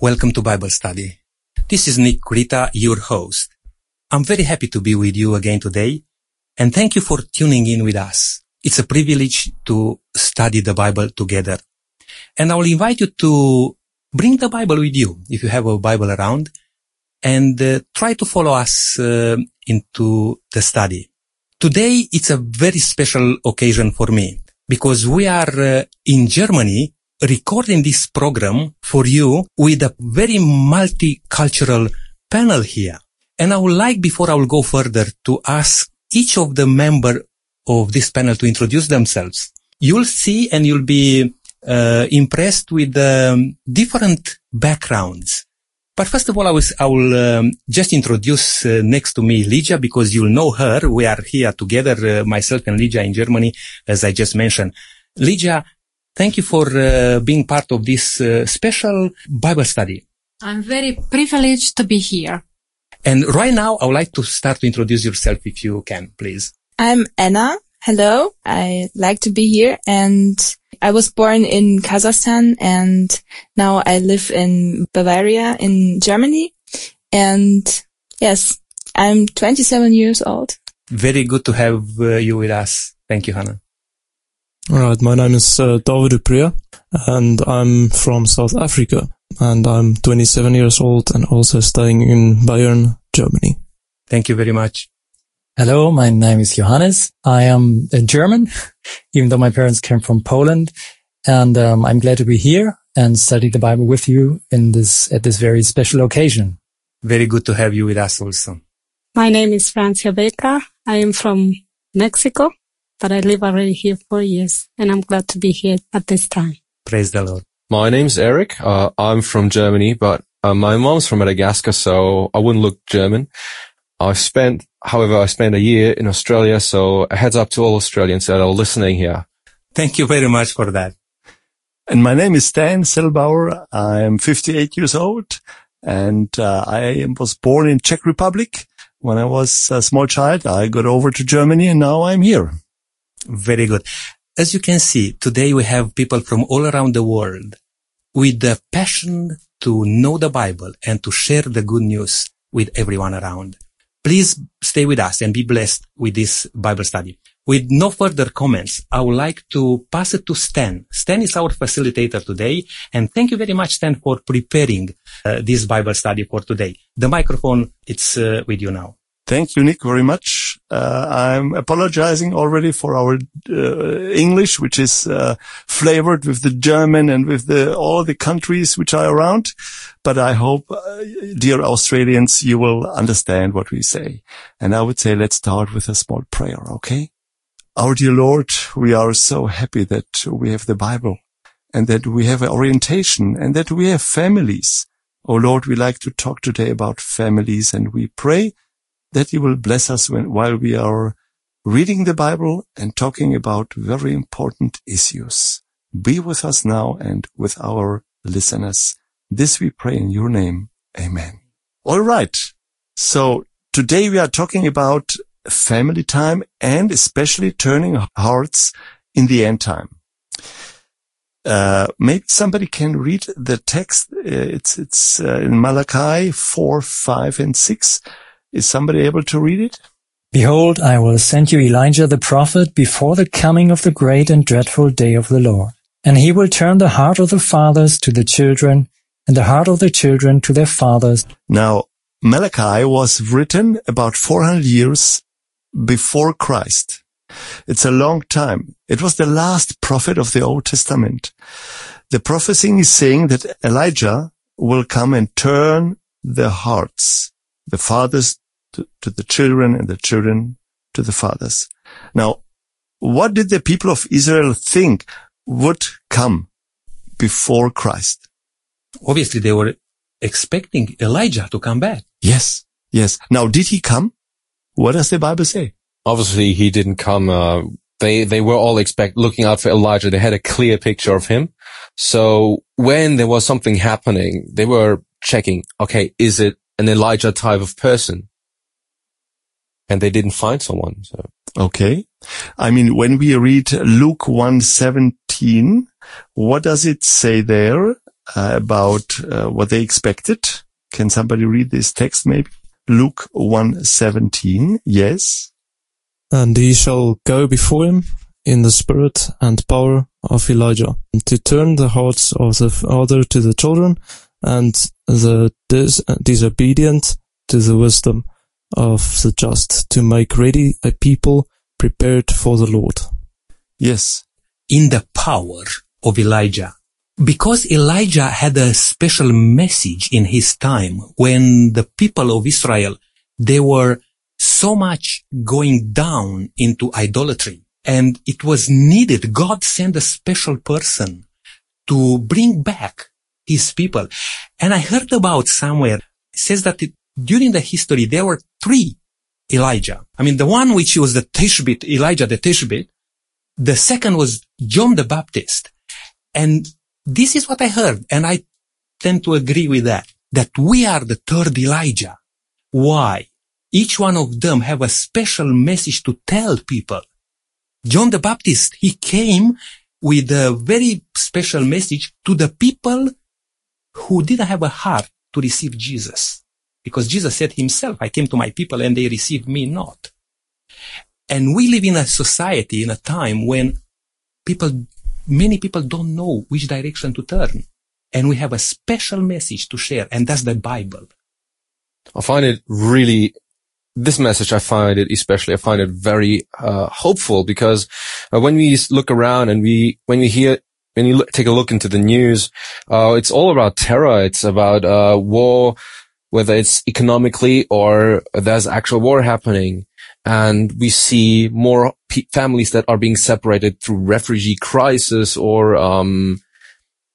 Welcome to Bible study. This is Nick Rita, your host. I'm very happy to be with you again today and thank you for tuning in with us. It's a privilege to study the Bible together. And I will invite you to bring the Bible with you if you have a Bible around and uh, try to follow us uh, into the study. Today it's a very special occasion for me because we are uh, in Germany recording this program for you with a very multicultural panel here. And I would like, before I will go further, to ask each of the member of this panel to introduce themselves. You'll see and you'll be uh, impressed with um, different backgrounds. But first of all, I, was, I will um, just introduce uh, next to me Lydia because you'll know her. We are here together, uh, myself and Lydia in Germany, as I just mentioned. Lydia, Thank you for uh, being part of this uh, special Bible study. I'm very privileged to be here. And right now, I would like to start to introduce yourself if you can, please. I'm Anna. Hello. I like to be here and I was born in Kazakhstan and now I live in Bavaria in Germany. And yes, I'm 27 years old. Very good to have uh, you with us. Thank you, Hannah. All right, my name is uh, David Upria, and I'm from South Africa, and I'm 27 years old and also staying in Bayern, Germany. Thank you very much. Hello, my name is Johannes. I am a German, even though my parents came from Poland, and um, I'm glad to be here and study the Bible with you in this at this very special occasion. Very good to have you with us also. My name is Francia Beca. I am from Mexico but I live already here four years and I'm glad to be here at this time. Praise the Lord. My name's Eric. Uh, I'm from Germany, but uh, my mom's from Madagascar, so I wouldn't look German. I spent, however, I spent a year in Australia, so a heads up to all Australians that are listening here. Thank you very much for that. And my name is Stan Selbauer. I'm 58 years old and uh, I was born in Czech Republic. When I was a small child, I got over to Germany and now I'm here. Very good. As you can see, today we have people from all around the world with the passion to know the Bible and to share the good news with everyone around. Please stay with us and be blessed with this Bible study. With no further comments, I would like to pass it to Stan. Stan is our facilitator today, and thank you very much, Stan, for preparing uh, this Bible study for today. The microphone, it's uh, with you now. Thank you, Nick, very much. Uh, I'm apologizing already for our uh, English, which is uh, flavored with the German and with the all the countries which are around. But I hope, uh, dear Australians, you will understand what we say. And I would say, let's start with a small prayer, okay? Our dear Lord, we are so happy that we have the Bible and that we have an orientation and that we have families. Oh Lord, we like to talk today about families and we pray that you will bless us when, while we are reading the Bible and talking about very important issues. Be with us now and with our listeners. This we pray in your name. Amen. All right. So today we are talking about family time and especially turning hearts in the end time. Uh, maybe somebody can read the text. Uh, it's, it's uh, in Malachi 4, 5 and 6. Is somebody able to read it? Behold, I will send you Elijah the prophet before the coming of the great and dreadful day of the Lord. And he will turn the heart of the fathers to the children and the heart of the children to their fathers. Now, Malachi was written about 400 years before Christ. It's a long time. It was the last prophet of the Old Testament. The prophecy is saying that Elijah will come and turn the hearts the fathers to, to the children and the children to the fathers. Now, what did the people of Israel think would come before Christ? Obviously, they were expecting Elijah to come back. Yes. Yes. Now, did he come? What does the Bible say? Obviously, he didn't come. Uh, they they were all expect looking out for Elijah. They had a clear picture of him. So when there was something happening, they were checking. Okay, is it an Elijah type of person. And they didn't find someone. So. Okay. I mean, when we read Luke 117, what does it say there? uh, about uh, what they expected. Can somebody read this text maybe? Luke 1:17. Yes. And he shall go before him in the spirit and power of Elijah to turn the hearts of the father to the children and the dis- uh, disobedient to the wisdom of the just to make ready a people prepared for the Lord. Yes. in the power of Elijah. Because Elijah had a special message in his time when the people of Israel, they were so much going down into idolatry and it was needed. God sent a special person to bring back his people. And I heard about somewhere, says that it, during the history, there were three Elijah. I mean, the one which was the Tishbite, Elijah the Tishbite, the second was John the Baptist. And this is what I heard. And I tend to agree with that, that we are the third Elijah. Why? Each one of them have a special message to tell people. John the Baptist, he came with a very special message to the people who didn't have a heart to receive Jesus. Because Jesus said himself, I came to my people and they received me not. And we live in a society, in a time when people, many people don't know which direction to turn. And we have a special message to share, and that's the Bible. I find it really, this message, I find it especially, I find it very, uh, hopeful because uh, when we look around and we, when we hear, when you look, take a look into the news, uh, it's all about terror. It's about, uh, war, whether it's economically or there's actual war happening. And we see more pe- families that are being separated through refugee crisis or, um,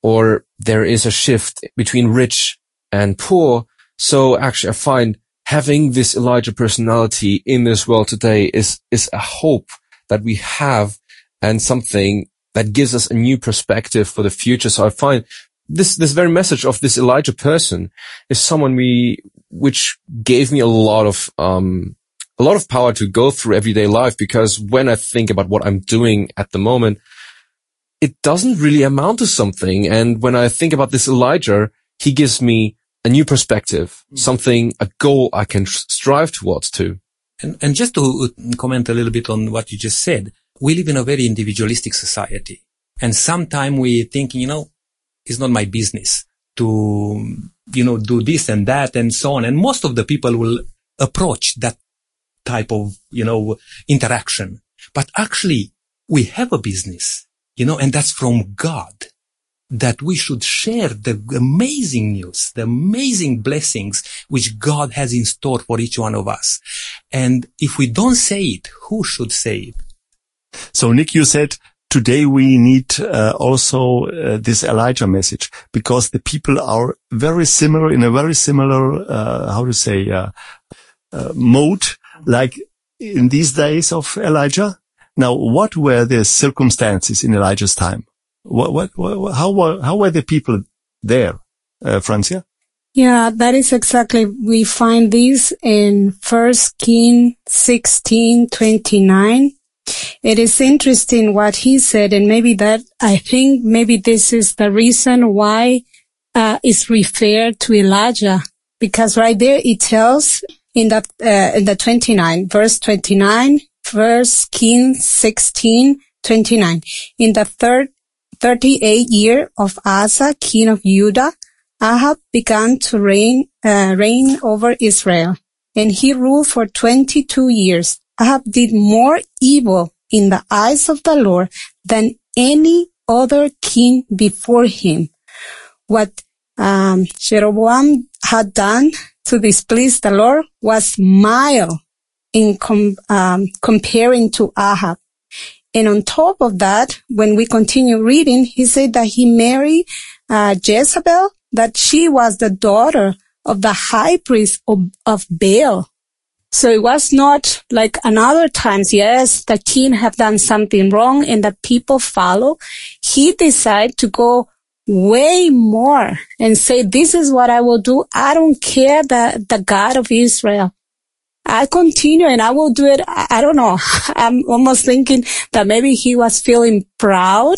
or there is a shift between rich and poor. So actually I find having this Elijah personality in this world today is, is a hope that we have and something that gives us a new perspective for the future. So I find this, this very message of this Elijah person is someone we, which gave me a lot of, um, a lot of power to go through everyday life because when I think about what I'm doing at the moment, it doesn't really amount to something. And when I think about this Elijah, he gives me a new perspective, something, a goal I can strive towards too. And, and just to comment a little bit on what you just said, we live in a very individualistic society. And sometimes we think, you know, it's not my business to, you know, do this and that and so on. And most of the people will approach that type of, you know, interaction. But actually we have a business, you know, and that's from God that we should share the amazing news, the amazing blessings which God has in store for each one of us. And if we don't say it, who should say it? So Nick, you said today we need uh, also uh, this Elijah message because the people are very similar in a very similar, uh, how to say, uh, uh, mode, like in these days of Elijah. Now, what were the circumstances in Elijah's time? What, what, what how were, how were the people there, uh, Francia? Yeah, that is exactly. We find this in First King sixteen twenty nine. It is interesting what he said, and maybe that I think maybe this is the reason why uh, it's referred to Elijah, because right there it tells in that uh, in the twenty nine verse twenty nine, First King sixteen twenty nine. In the third thirty eight year of Asa, king of Judah. Ahab began to reign, uh, reign over Israel, and he ruled for 22 years. Ahab did more evil in the eyes of the Lord than any other king before him. What um, Jeroboam had done to displease the Lord was mild in com- um, comparing to Ahab. And on top of that, when we continue reading, he said that he married uh, Jezebel that she was the daughter of the high priest of, of Baal. So it was not like another times. Yes, the king have done something wrong and the people follow. He decided to go way more and say, this is what I will do. I don't care the, the God of Israel. I continue and I will do it. I, I don't know. I'm almost thinking that maybe he was feeling proud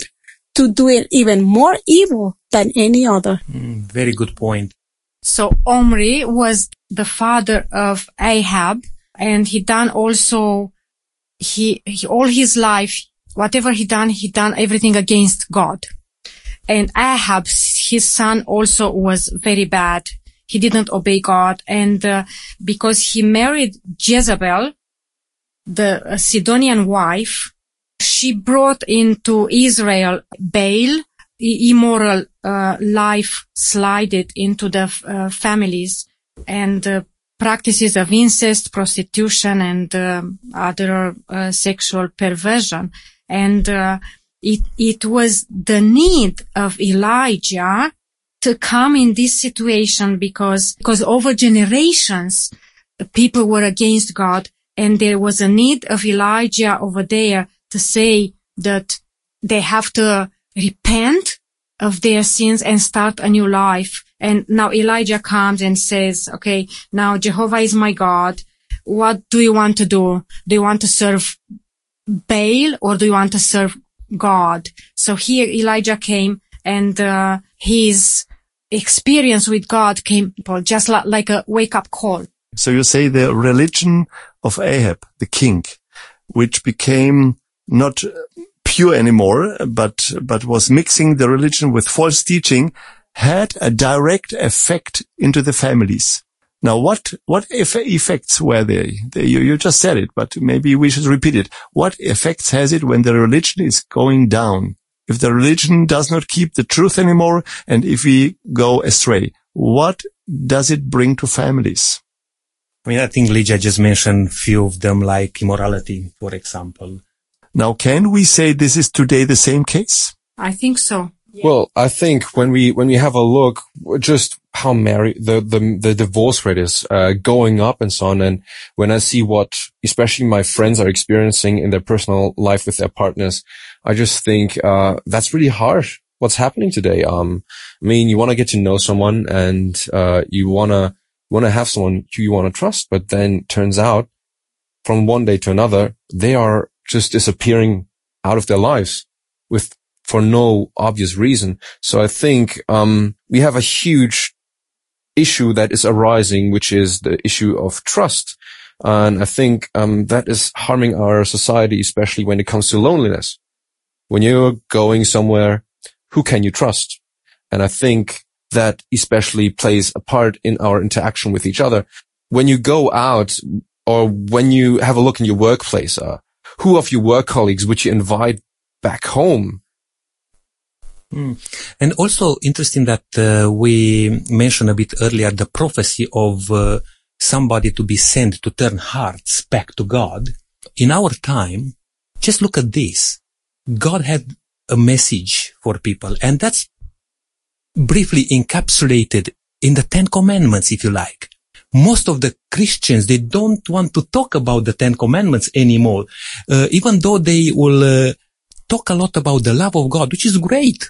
to do it even more evil than any other. Mm, very good point. So Omri was the father of Ahab and he done also, he, he, all his life, whatever he done, he done everything against God. And Ahab, his son also was very bad. He didn't obey God. And uh, because he married Jezebel, the Sidonian wife, she brought into Israel Baal, immoral uh, life slided into the uh, families and uh, practices of incest, prostitution, and um, other uh, sexual perversion. And uh, it it was the need of Elijah to come in this situation because because over generations people were against God, and there was a need of Elijah over there to say that they have to repent of their sins and start a new life. And now Elijah comes and says, okay, now Jehovah is my God. What do you want to do? Do you want to serve Baal or do you want to serve God? So here Elijah came and, uh, his experience with God came just like, a wake up call. So you say the religion of Ahab, the king, which became not pure anymore, but, but was mixing the religion with false teaching had a direct effect into the families. Now, what, what eff- effects were they? they you, you just said it, but maybe we should repeat it. What effects has it when the religion is going down? If the religion does not keep the truth anymore and if we go astray, what does it bring to families? I mean, I think Lydia just mentioned few of them like immorality, for example. Now, can we say this is today the same case? I think so. Well, I think when we when we have a look, just how married the the the divorce rate is uh, going up and so on, and when I see what especially my friends are experiencing in their personal life with their partners, I just think uh, that's really harsh. What's happening today? Um, I mean, you want to get to know someone, and uh, you wanna want to have someone who you want to trust, but then turns out from one day to another, they are just disappearing out of their lives with for no obvious reason. So I think um, we have a huge issue that is arising, which is the issue of trust. And I think um, that is harming our society, especially when it comes to loneliness. When you're going somewhere, who can you trust? And I think that especially plays a part in our interaction with each other. When you go out or when you have a look in your workplace, uh, who of your work colleagues would you invite back home? Mm. And also interesting that uh, we mentioned a bit earlier the prophecy of uh, somebody to be sent to turn hearts back to God. In our time, just look at this. God had a message for people and that's briefly encapsulated in the Ten Commandments, if you like. Most of the Christians, they don't want to talk about the Ten Commandments anymore, uh, even though they will uh, talk a lot about the love of God, which is great.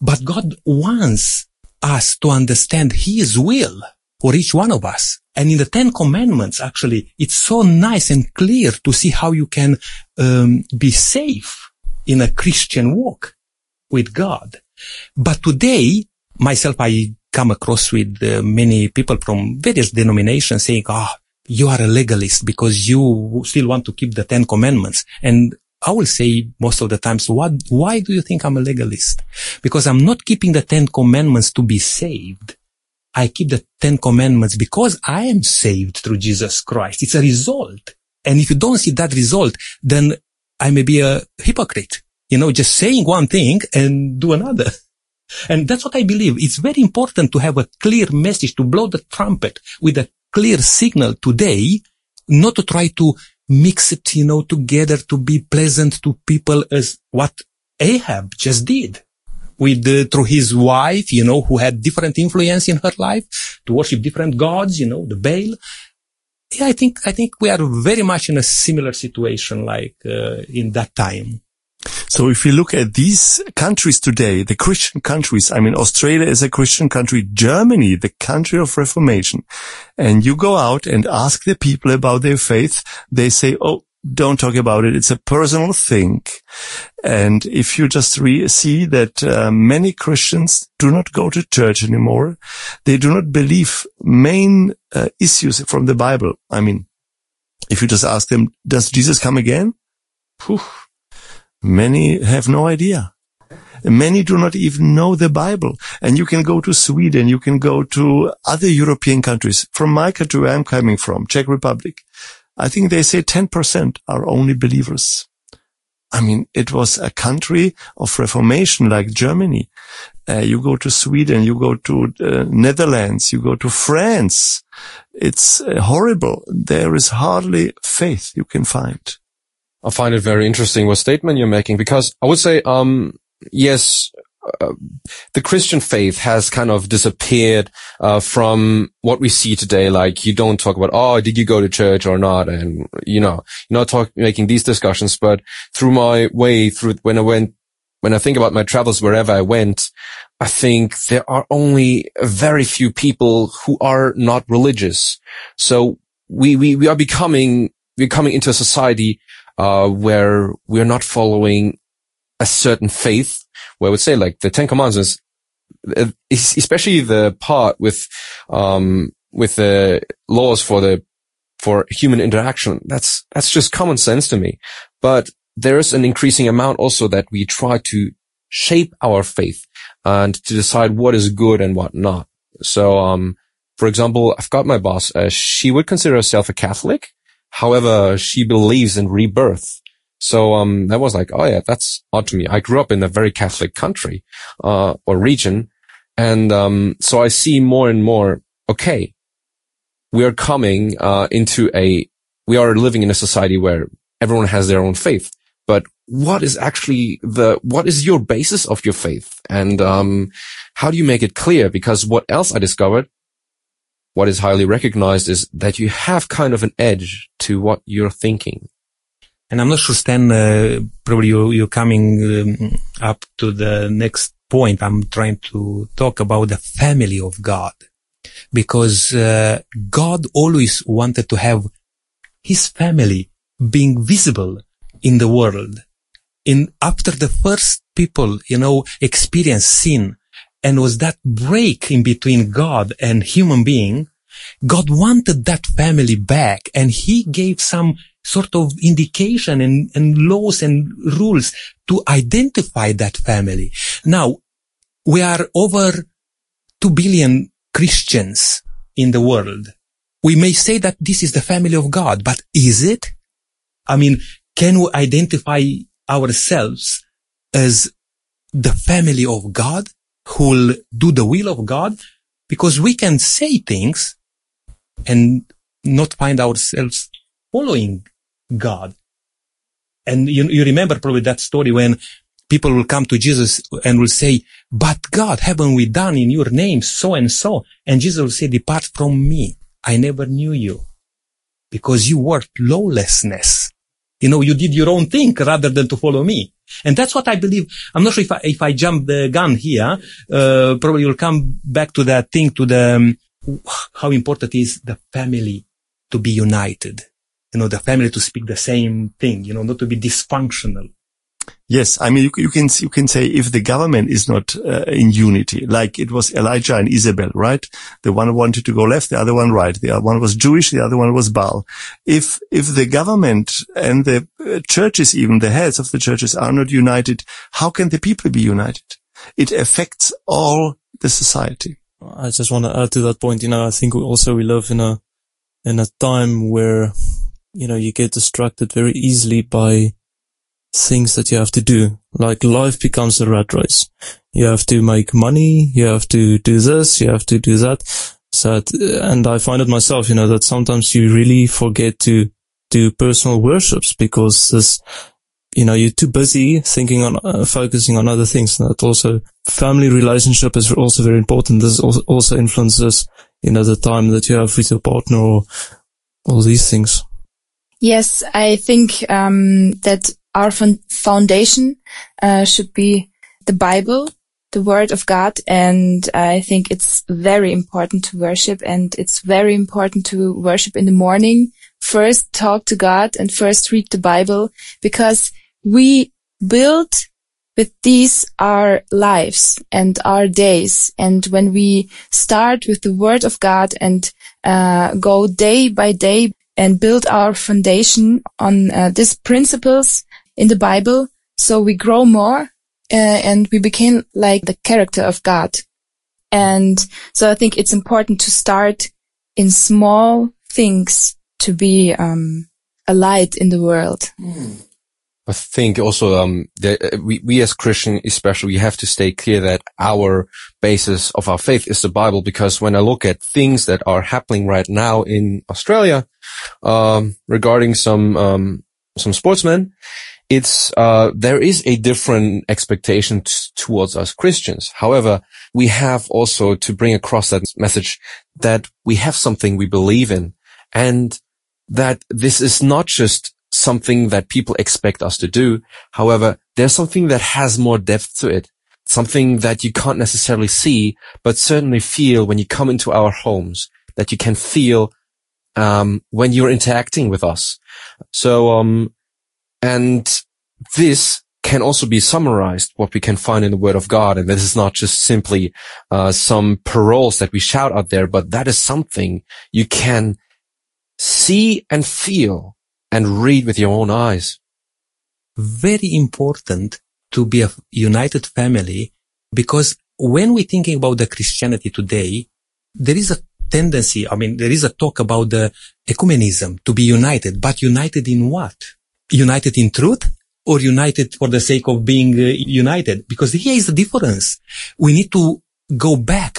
But God wants us to understand His will for each one of us. And in the Ten Commandments, actually, it's so nice and clear to see how you can um, be safe in a Christian walk with God. But today, myself, I come across with uh, many people from various denominations saying, ah, oh, you are a legalist because you still want to keep the Ten Commandments. And I will say most of the times, what, why do you think I'm a legalist? Because I'm not keeping the Ten Commandments to be saved. I keep the Ten Commandments because I am saved through Jesus Christ. It's a result. And if you don't see that result, then I may be a hypocrite. You know, just saying one thing and do another. And that's what I believe. It's very important to have a clear message, to blow the trumpet with a clear signal today, not to try to mix it, you know, together to be pleasant to people as what Ahab just did with, uh, through his wife, you know, who had different influence in her life to worship different gods, you know, the Baal. Yeah, I think, I think we are very much in a similar situation like, uh, in that time. So if you look at these countries today, the Christian countries, I mean, Australia is a Christian country, Germany, the country of Reformation, and you go out and ask the people about their faith, they say, oh, don't talk about it. It's a personal thing. And if you just re- see that uh, many Christians do not go to church anymore, they do not believe main uh, issues from the Bible. I mean, if you just ask them, does Jesus come again? Whew, many have no idea. Many do not even know the Bible. And you can go to Sweden, you can go to other European countries. From my country where I'm coming from, Czech Republic, I think they say 10% are only believers. I mean, it was a country of reformation like Germany. Uh, you go to Sweden, you go to uh, Netherlands, you go to France. It's uh, horrible. There is hardly faith you can find. I find it very interesting what statement you're making because I would say, um, yes, uh, the Christian faith has kind of disappeared uh, from what we see today. Like you don't talk about, oh, did you go to church or not? And you know, you're not talking, making these discussions, but through my way through when I went, when I think about my travels, wherever I went, I think there are only very few people who are not religious. So we, we, we are becoming, we're coming into a society, uh, where we're not following a certain faith where I would say like the Ten Commandments, uh, especially the part with, um, with the laws for the, for human interaction. That's, that's just common sense to me. But there's an increasing amount also that we try to shape our faith and to decide what is good and what not. So, um, for example, I've got my boss. Uh, she would consider herself a Catholic. However, she believes in rebirth. So, um, that was like, oh yeah, that's odd to me. I grew up in a very Catholic country, uh, or region. And, um, so I see more and more, okay, we are coming, uh, into a, we are living in a society where everyone has their own faith. But what is actually the, what is your basis of your faith? And, um, how do you make it clear? Because what else I discovered, what is highly recognized is that you have kind of an edge to what you're thinking. And I'm not sure, Stan, uh, probably you, you're coming um, up to the next point. I'm trying to talk about the family of God because uh, God always wanted to have his family being visible in the world. In after the first people, you know, experience sin and was that break in between God and human being, God wanted that family back and he gave some sort of indication and, and laws and rules to identify that family. Now, we are over 2 billion Christians in the world. We may say that this is the family of God, but is it? I mean, can we identify ourselves as the family of God who will do the will of God? Because we can say things and not find ourselves following God. And you, you remember probably that story when people will come to Jesus and will say, but God, haven't we done in your name so and so? And Jesus will say, depart from me. I never knew you because you worked lawlessness. You know, you did your own thing rather than to follow me. And that's what I believe. I'm not sure if I, if I jump the gun here, uh, probably you'll come back to that thing, to the, um, how important is the family to be united you know, the family to speak the same thing, you know, not to be dysfunctional. Yes, I mean you, you, can you can say if the government is not uh, in unity, like it was Elijah and Isabel, right? The one wanted to go left, the other one right. The other one was Jewish, the other one was Baal. If if the government and the uh, churches, even the heads of the churches, are not united, how can the people be united? It affects all the society. I just want to add to that point. You know, I think also we live in a in a time where you know, you get distracted very easily by things that you have to do. Like life becomes a rat race. You have to make money. You have to do this. You have to do that. So, and I find it myself, you know, that sometimes you really forget to do personal worships because this, you know, you're too busy thinking on, uh, focusing on other things. And that also family relationship is also very important. This also, influences, you know, the time that you have with your partner or all these things. Yes, I think um, that our foundation uh, should be the Bible, the Word of God, and I think it's very important to worship, and it's very important to worship in the morning first talk to God and first read the Bible because we build with these our lives and our days. And when we start with the word of God and uh, go day by day and build our foundation on uh, these principles in the Bible, so we grow more uh, and we become like the character of God. And so I think it's important to start in small things to be um, a light in the world. Mm. I think also um, that uh, we we as Christian especially we have to stay clear that our basis of our faith is the Bible because when I look at things that are happening right now in Australia um, regarding some um, some sportsmen, it's uh, there is a different expectation t- towards us Christians. However, we have also to bring across that message that we have something we believe in and that this is not just something that people expect us to do. However, there's something that has more depth to it, something that you can't necessarily see, but certainly feel when you come into our homes, that you can feel um, when you're interacting with us. So, um, and this can also be summarized what we can find in the word of God. And this is not just simply, uh, some paroles that we shout out there, but that is something you can see and feel and read with your own eyes. Very important to be a united family because when we're thinking about the Christianity today, there is a tendency, I mean, there is a talk about the ecumenism to be united, but united in what? United in truth or united for the sake of being uh, united? Because here is the difference. We need to go back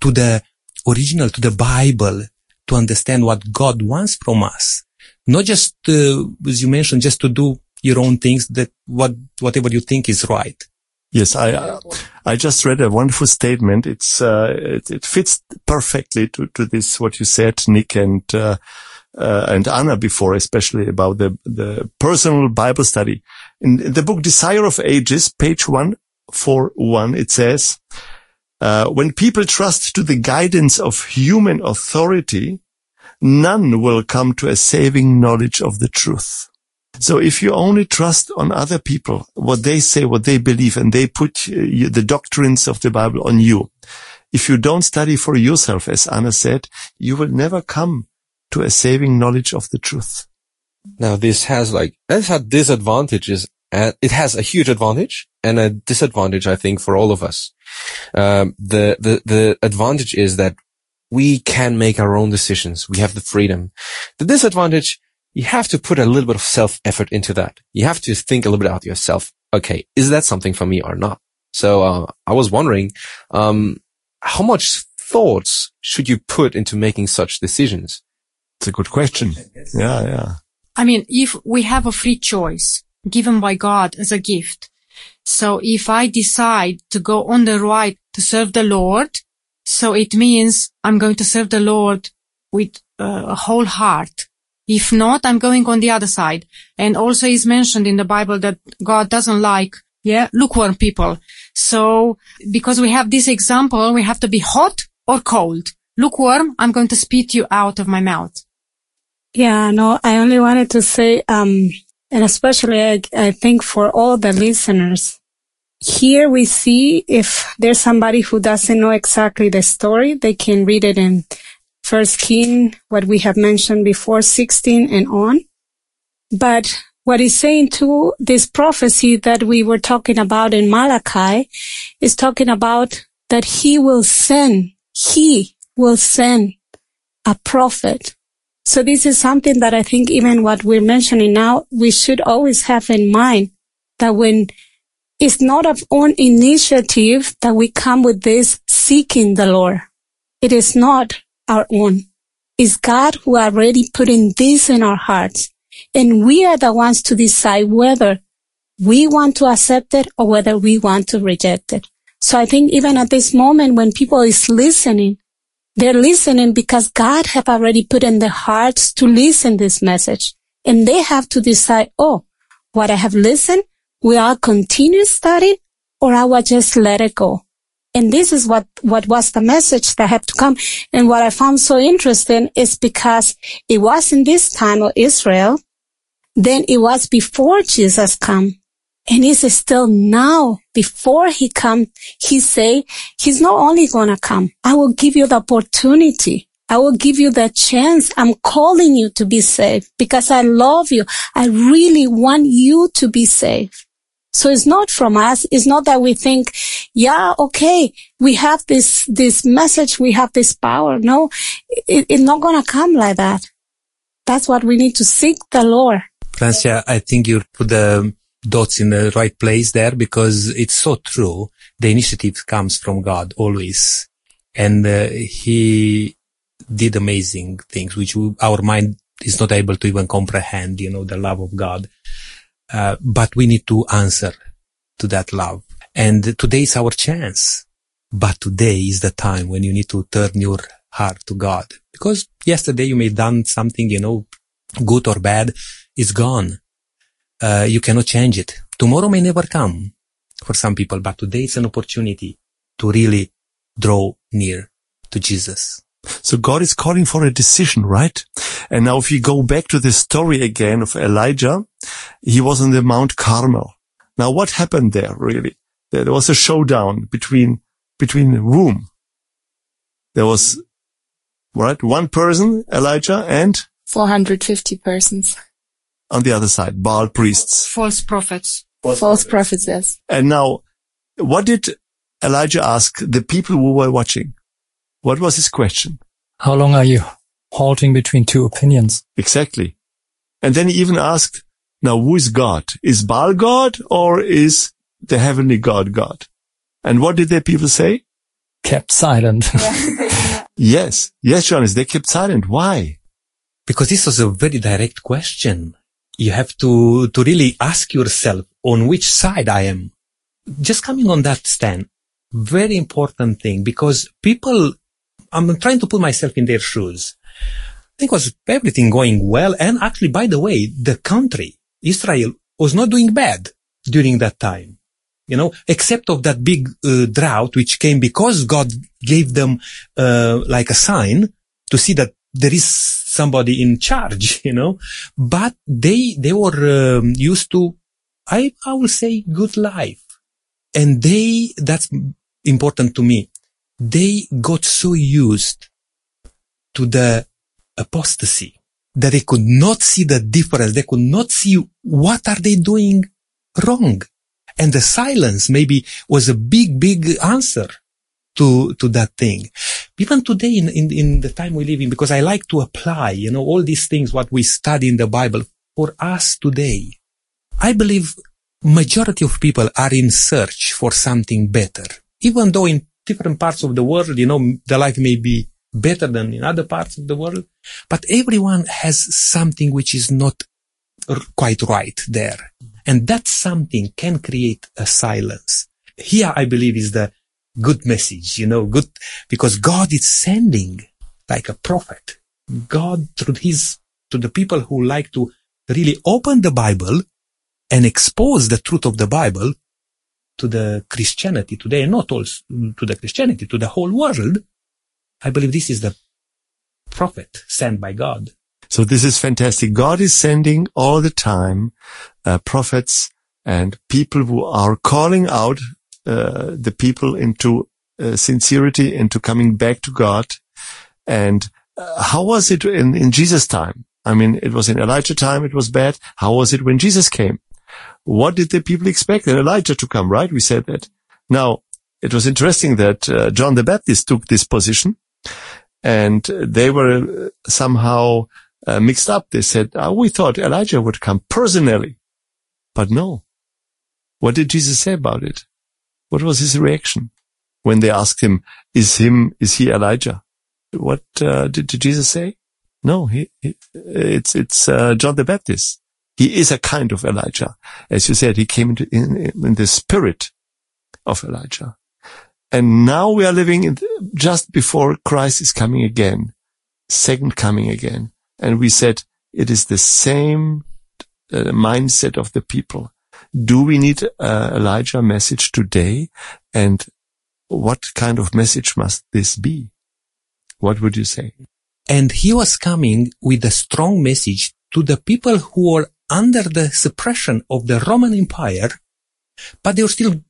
to the original, to the Bible to understand what God wants from us not just, uh, as you mentioned, just to do your own things that what, whatever you think is right. Yes, I, uh, I just read a wonderful statement. It's, uh, it, it, fits perfectly to, to this, what you said, Nick and, uh, and Anna before, especially about the, the personal Bible study. In, in the book Desire of Ages, page 141, it says, uh, when people trust to the guidance of human authority, none will come to a saving knowledge of the truth. So if you only trust on other people, what they say, what they believe, and they put uh, the doctrines of the Bible on you, if you don't study for yourself, as Anna said, you will never come to a saving knowledge of the truth. Now this has like, this had disadvantages and it has a huge advantage and a disadvantage, I think, for all of us. Um, the, the, the advantage is that we can make our own decisions. We have the freedom. The disadvantage, you have to put a little bit of self effort into that. You have to think a little bit about yourself. Okay. Is that something for me or not? So, uh, I was wondering, um, how much thoughts should you put into making such decisions? It's a good question. Yeah. Yeah. I mean, if we have a free choice given by God as a gift. So if I decide to go on the right to serve the Lord, so it means I'm going to serve the Lord with uh, a whole heart. If not, I'm going on the other side. And also is mentioned in the Bible that God doesn't like, yeah, lukewarm people. So because we have this example, we have to be hot or cold. Lukewarm, I'm going to spit you out of my mouth. Yeah, no, I only wanted to say, um, and especially I, I think for all the listeners, here we see if there's somebody who doesn't know exactly the story, they can read it in First King, what we have mentioned before, 16 and on. But what he's saying to this prophecy that we were talking about in Malachi is talking about that he will send, he will send a prophet. So this is something that I think even what we're mentioning now, we should always have in mind that when it's not of own initiative that we come with this seeking the Lord. It is not our own. It's God who already putting this in our hearts. And we are the ones to decide whether we want to accept it or whether we want to reject it. So I think even at this moment when people is listening, they're listening because God have already put in their hearts to listen this message. And they have to decide, oh, what I have listened, will I continue studying or I will just let it go? And this is what, what was the message that had to come. And what I found so interesting is because it was in this time of Israel, then it was before Jesus come. And it's still now, before he come, he say, he's not only gonna come, I will give you the opportunity. I will give you the chance. I'm calling you to be saved because I love you. I really want you to be saved. So it's not from us. It's not that we think, yeah, okay, we have this, this message. We have this power. No, it, it's not going to come like that. That's what we need to seek the Lord. Francia, I think you put the dots in the right place there because it's so true. The initiative comes from God always. And uh, he did amazing things, which we, our mind is not able to even comprehend, you know, the love of God. Uh, but we need to answer to that love. And today is our chance. But today is the time when you need to turn your heart to God. Because yesterday you may have done something, you know, good or bad. It's gone. Uh, you cannot change it. Tomorrow may never come for some people, but today is an opportunity to really draw near to Jesus. So God is calling for a decision, right? And now if you go back to the story again of Elijah, he was on the Mount Carmel. Now what happened there really? There was a showdown between, between whom? There was, right? One person, Elijah, and 450 persons. On the other side, Baal priests. False prophets. False prophets, yes. And now, what did Elijah ask the people who were watching? What was his question? How long are you halting between two opinions? Exactly. And then he even asked, now who is God? Is Baal God or is the heavenly God God? And what did the people say? Kept silent. Yes. Yes, Johannes, they kept silent. Why? Because this was a very direct question. You have to, to really ask yourself on which side I am. Just coming on that stand, very important thing because people, I'm trying to put myself in their shoes. I think was everything going well. And actually, by the way, the country, Israel was not doing bad during that time. You know, except of that big uh, drought, which came because God gave them, uh, like a sign to see that there is somebody in charge, you know, but they, they were um, used to, I, I will say good life. And they, that's important to me. They got so used to the apostasy that they could not see the difference. They could not see what are they doing wrong. And the silence maybe was a big, big answer to, to that thing. Even today in, in, in the time we live in, because I like to apply, you know, all these things, what we study in the Bible for us today. I believe majority of people are in search for something better. Even though in different parts of the world, you know, the life may be better than in other parts of the world, but everyone has something which is not r- quite right there. And that something can create a silence. Here, I believe is the good message, you know, good, because God is sending like a prophet. God through his, to the people who like to really open the Bible and expose the truth of the Bible to the Christianity today, not also to the Christianity, to the whole world. I believe this is the prophet sent by God. So this is fantastic. God is sending all the time uh, prophets and people who are calling out uh, the people into uh, sincerity, into coming back to God. And uh, how was it in, in Jesus' time? I mean, it was in Elijah time, it was bad. How was it when Jesus came? What did the people expect? And Elijah to come, right? We said that. Now, it was interesting that uh, John the Baptist took this position and they were uh, somehow uh, mixed up. They said, oh, we thought Elijah would come personally, but no. What did Jesus say about it? What was his reaction when they asked him, is him, is he Elijah? What uh, did, did Jesus say? No, he, he it's, it's uh, John the Baptist. He is a kind of Elijah. As you said, he came into, in, in the spirit of Elijah. And now we are living in, just before Christ is coming again, second coming again. And we said it is the same uh, mindset of the people. Do we need uh, Elijah message today? And what kind of message must this be? What would you say? And he was coming with a strong message to the people who were under the suppression of the Roman Empire, but they were still,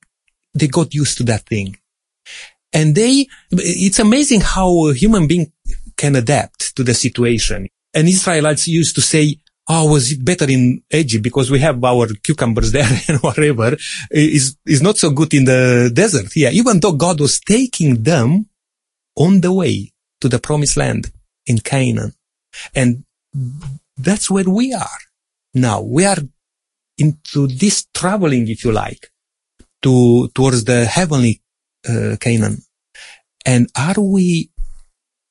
they got used to that thing. And they, it's amazing how a human being can adapt to the situation. And Israelites used to say, oh, was it better in Egypt because we have our cucumbers there and whatever is, is not so good in the desert. Yeah. Even though God was taking them on the way to the promised land in Canaan. And that's where we are now. We are into this traveling, if you like, to, towards the heavenly uh, Canaan. And are we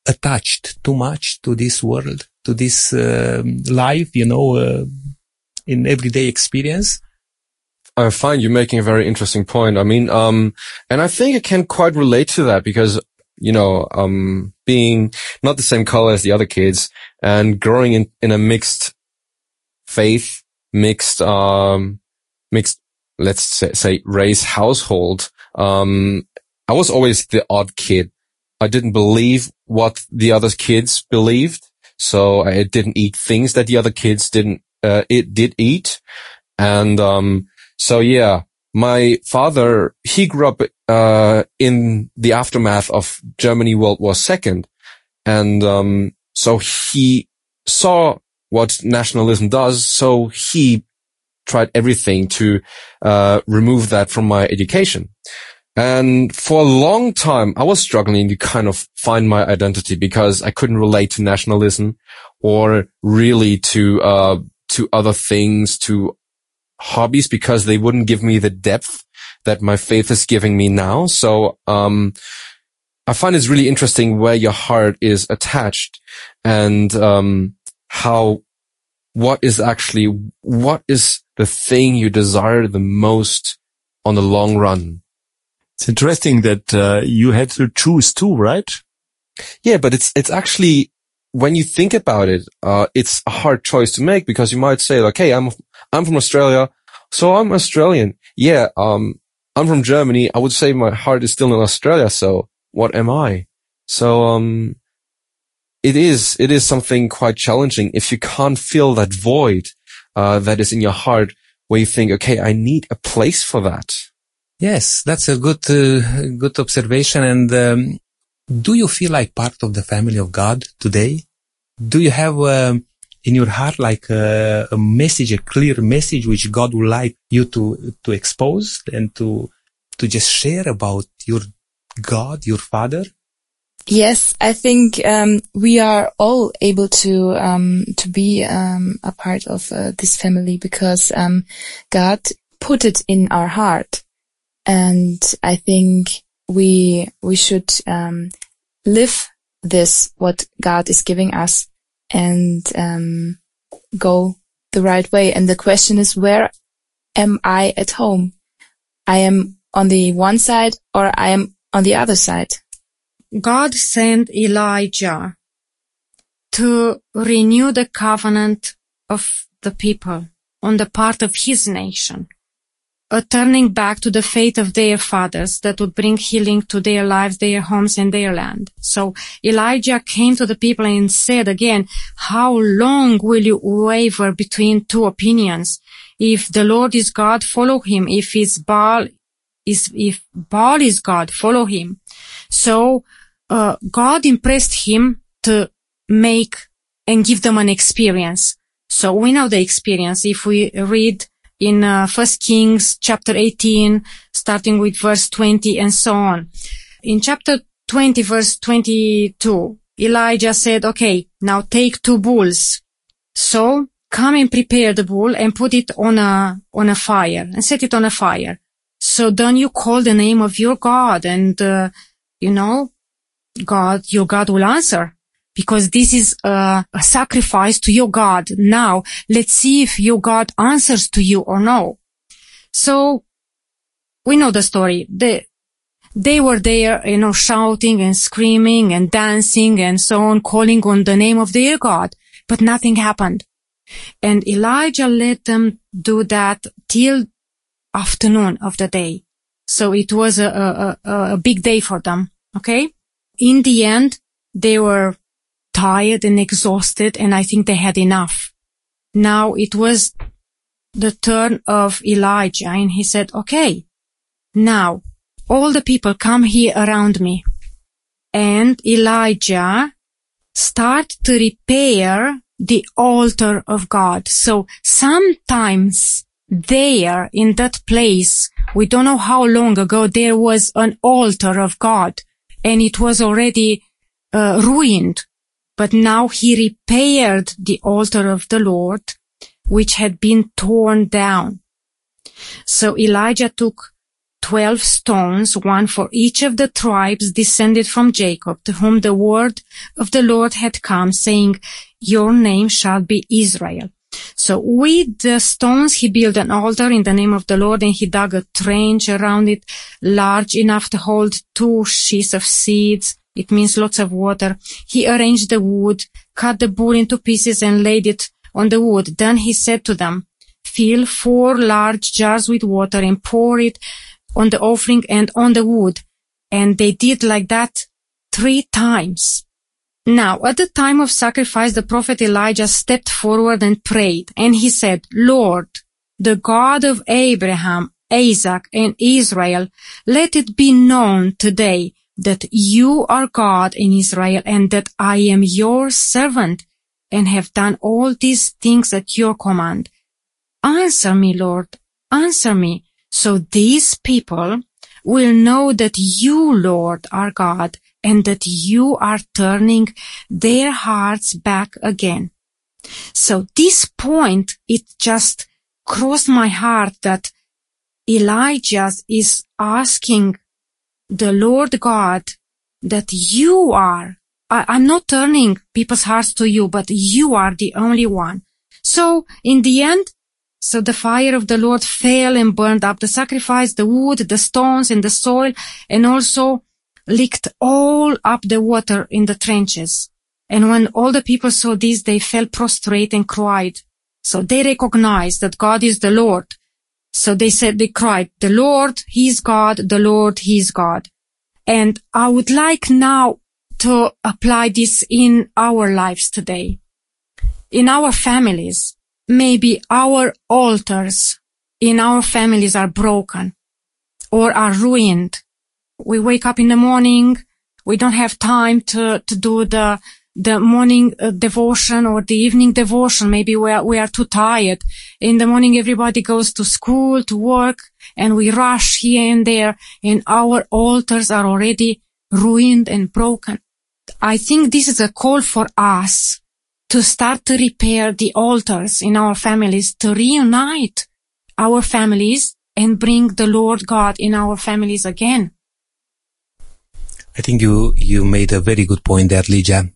attached too much to this world, to this uh, life, you know, uh, in everyday experience? I find you making a very interesting point. I mean, um, and I think I can quite relate to that because, you know, um, being not the same color as the other kids and growing in, in a mixed faith, mixed, um, mixed, let's say, say race household. Um, I was always the odd kid. I didn't believe what the other kids believed. So I didn't eat things that the other kids didn't, uh, it did eat. And, um, so yeah, my father, he grew up, uh, in the aftermath of Germany World War II. And, um, so he saw what nationalism does. So he tried everything to, uh, remove that from my education. And for a long time, I was struggling to kind of find my identity because I couldn't relate to nationalism or really to, uh, to other things, to hobbies because they wouldn't give me the depth that my faith is giving me now. So, um, I find it's really interesting where your heart is attached and, um, how, what is actually, what is the thing you desire the most on the long run? It's interesting that uh, you had to choose two, right? Yeah, but it's it's actually when you think about it, uh, it's a hard choice to make because you might say, like, "Hey, I'm I'm from Australia, so I'm Australian." Yeah, um, I'm from Germany. I would say my heart is still in Australia. So what am I? So um, it is it is something quite challenging if you can't fill that void uh, that is in your heart where you think, "Okay, I need a place for that." Yes, that's a good, uh, good observation. And um, do you feel like part of the family of God today? Do you have um, in your heart like a, a, message, a clear message which God would like you to to expose and to to just share about your God, your Father? Yes, I think um, we are all able to um, to be um, a part of uh, this family because um, God put it in our heart and I think we we should um, live this what God is giving us and um, go the right way. And the question is, where am I at home? I am on the one side or I am on the other side. God sent Elijah to renew the covenant of the people on the part of his nation a turning back to the faith of their fathers that would bring healing to their lives, their homes, and their land. So Elijah came to the people and said again, how long will you waver between two opinions? If the Lord is God, follow him. If his Baal is, if Baal is God, follow him. So, uh, God impressed him to make and give them an experience. So we know the experience. If we read in uh, First Kings chapter 18, starting with verse 20 and so on. In chapter 20, verse 22, Elijah said, okay, now take two bulls. So come and prepare the bull and put it on a, on a fire and set it on a fire. So then you call the name of your God and, uh, you know, God, your God will answer because this is a, a, sacrifice to your God. Now let's see if your God answers to you or no. So we know the story. They, they were there, you know, shouting and screaming and dancing and so on, calling on the name of their God, but nothing happened. And Elijah let them do that till afternoon of the day. So it was a, a, a, a big day for them. Okay. In the end, they were tired and exhausted and I think they had enough. Now it was the turn of Elijah and he said, okay, now all the people come here around me. And Elijah start to repair the altar of God. So sometimes there in that place, we don't know how long ago there was an altar of God and it was already uh, ruined. But now he repaired the altar of the Lord, which had been torn down. So Elijah took 12 stones, one for each of the tribes descended from Jacob, to whom the word of the Lord had come, saying, Your name shall be Israel. So with the stones, he built an altar in the name of the Lord and he dug a trench around it large enough to hold two sheaves of seeds. It means lots of water. He arranged the wood, cut the bull into pieces and laid it on the wood. Then he said to them, fill four large jars with water and pour it on the offering and on the wood. And they did like that three times. Now, at the time of sacrifice, the prophet Elijah stepped forward and prayed, and he said, Lord, the God of Abraham, Isaac, and Israel, let it be known today that you are God in Israel and that I am your servant and have done all these things at your command. Answer me, Lord, answer me. So these people will know that you, Lord, are God and that you are turning their hearts back again. So this point, it just crossed my heart that Elijah is asking the Lord God that you are, I, I'm not turning people's hearts to you, but you are the only one. So in the end, so the fire of the Lord fell and burned up the sacrifice, the wood, the stones and the soil, and also licked all up the water in the trenches. And when all the people saw this, they fell prostrate and cried. So they recognized that God is the Lord. So they said, they cried, the Lord, He's God, the Lord, He's God. And I would like now to apply this in our lives today. In our families, maybe our altars in our families are broken or are ruined we wake up in the morning. We don't have time to, to do the, the morning uh, devotion or the evening devotion. Maybe we are, we are too tired. In the morning, everybody goes to school, to work, and we rush here and there, and our altars are already ruined and broken. I think this is a call for us to start to repair the altars in our families, to reunite our families and bring the Lord God in our families again. I think you, you made a very good point there, Lydia.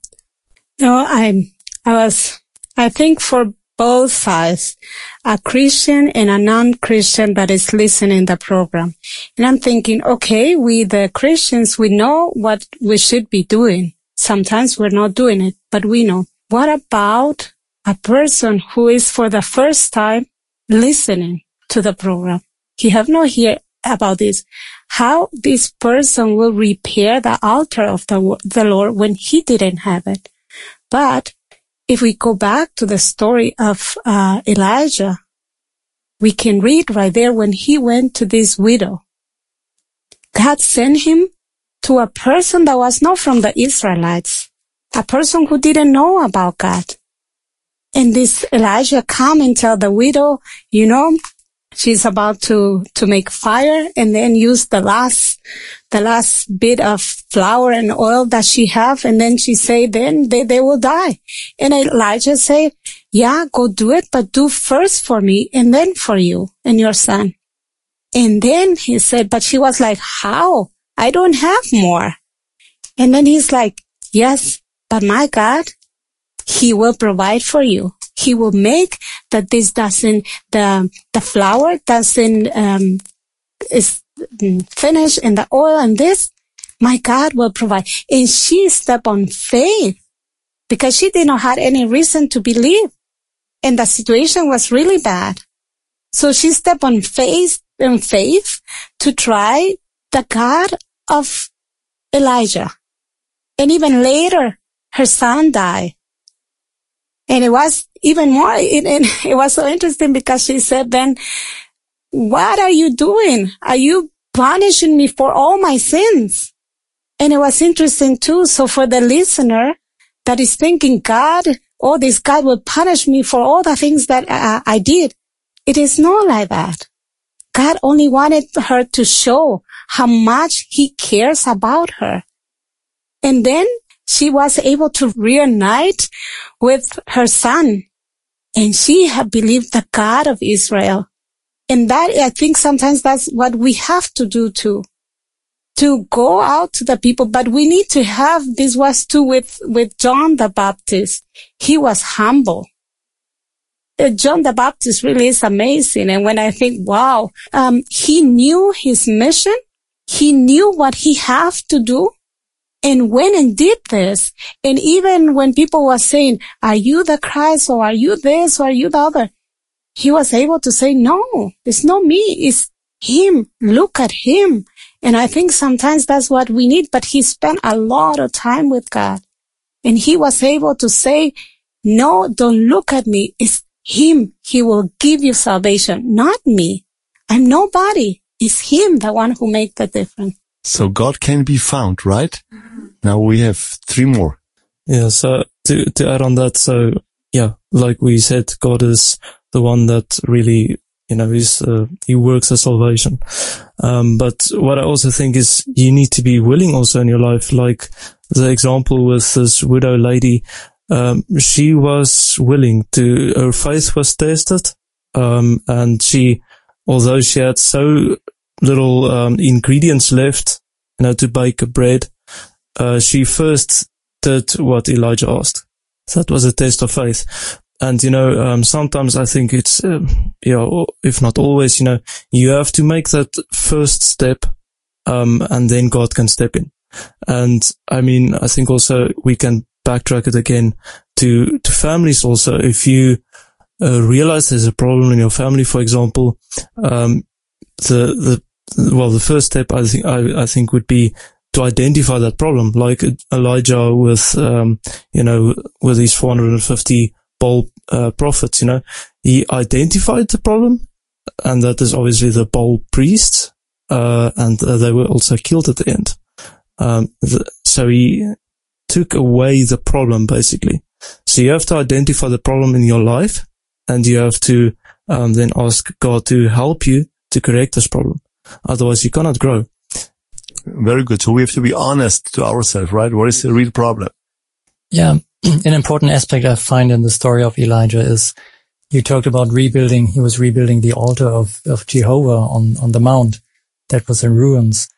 No, I, I was, I think for both sides, a Christian and a non-Christian that is listening the program. And I'm thinking, okay, we the Christians, we know what we should be doing. Sometimes we're not doing it, but we know. What about a person who is for the first time listening to the program? He have not heard about this how this person will repair the altar of the, the Lord when he didn't have it. But if we go back to the story of uh, Elijah, we can read right there when he went to this widow. God sent him to a person that was not from the Israelites, a person who didn't know about God. And this Elijah come and tell the widow, you know, she's about to to make fire and then use the last the last bit of flour and oil that she have. And then she say then they, they will die. And elijah say yeah go do it but do first for me and then for you and your son. And then he said but she was like how? I don't have more. And then he's like yes but my god he will provide for you he will make that this doesn't, the, the flour doesn't, um, is finished and the oil and this, my God will provide. And she stepped on faith because she did not have any reason to believe. And the situation was really bad. So she stepped on faith in faith to try the God of Elijah. And even later, her son died. And it was even more, it, it, was so interesting because she said then, what are you doing? Are you punishing me for all my sins? And it was interesting too. So for the listener that is thinking God, oh, this God will punish me for all the things that uh, I did. It is not like that. God only wanted her to show how much he cares about her. And then she was able to reunite with her son and she had believed the God of Israel. And that, I think sometimes that's what we have to do too. To go out to the people, but we need to have, this was too with, with John the Baptist. He was humble. Uh, John the Baptist really is amazing. And when I think, wow, um, he knew his mission. He knew what he had to do and went and did this. And even when people were saying, are you the Christ or are you this or are you the other? He was able to say, no, it's not me. It's him. Look at him. And I think sometimes that's what we need, but he spent a lot of time with God and he was able to say, no, don't look at me. It's him. He will give you salvation, not me. I'm nobody. It's him, the one who made the difference. So God can be found, right? Now we have three more. Yeah. So to, to add on that, so yeah, like we said, God is the one that really, you know, is, uh, he works a salvation. Um, but what I also think is you need to be willing also in your life, like the example with this widow lady, um, she was willing to, her faith was tested. Um, and she, although she had so little, um, ingredients left, you know, to bake a bread, uh, she first did what Elijah asked. That was a test of faith. And, you know, um, sometimes I think it's, um, you know, if not always, you know, you have to make that first step, um, and then God can step in. And I mean, I think also we can backtrack it again to, to families also. If you uh, realize there's a problem in your family, for example, um, the, the, well, the first step I think, I, I think would be to identify that problem, like Elijah with, um, you know, with his 450 Baal uh, prophets, you know, he identified the problem and that is obviously the Baal priests, uh, and uh, they were also killed at the end. Um, the, so he took away the problem basically. So you have to identify the problem in your life and you have to um, then ask God to help you to correct this problem. Otherwise you cannot grow. Very good. So we have to be honest to ourselves, right? What is the real problem? Yeah. An important aspect I find in the story of Elijah is you talked about rebuilding. He was rebuilding the altar of, of Jehovah on, on the mount that was in ruins.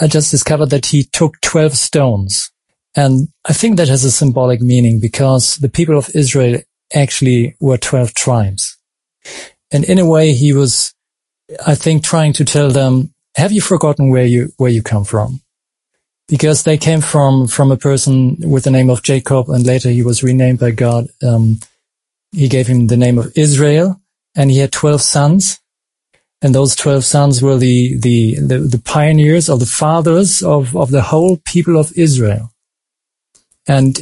I just discovered that he took 12 stones. And I think that has a symbolic meaning because the people of Israel actually were 12 tribes. And in a way, he was, I think, trying to tell them, have you forgotten where you, where you come from? Because they came from, from a person with the name of Jacob and later he was renamed by God. Um, he gave him the name of Israel and he had 12 sons and those 12 sons were the, the, the, the pioneers or the fathers of, of the whole people of Israel. And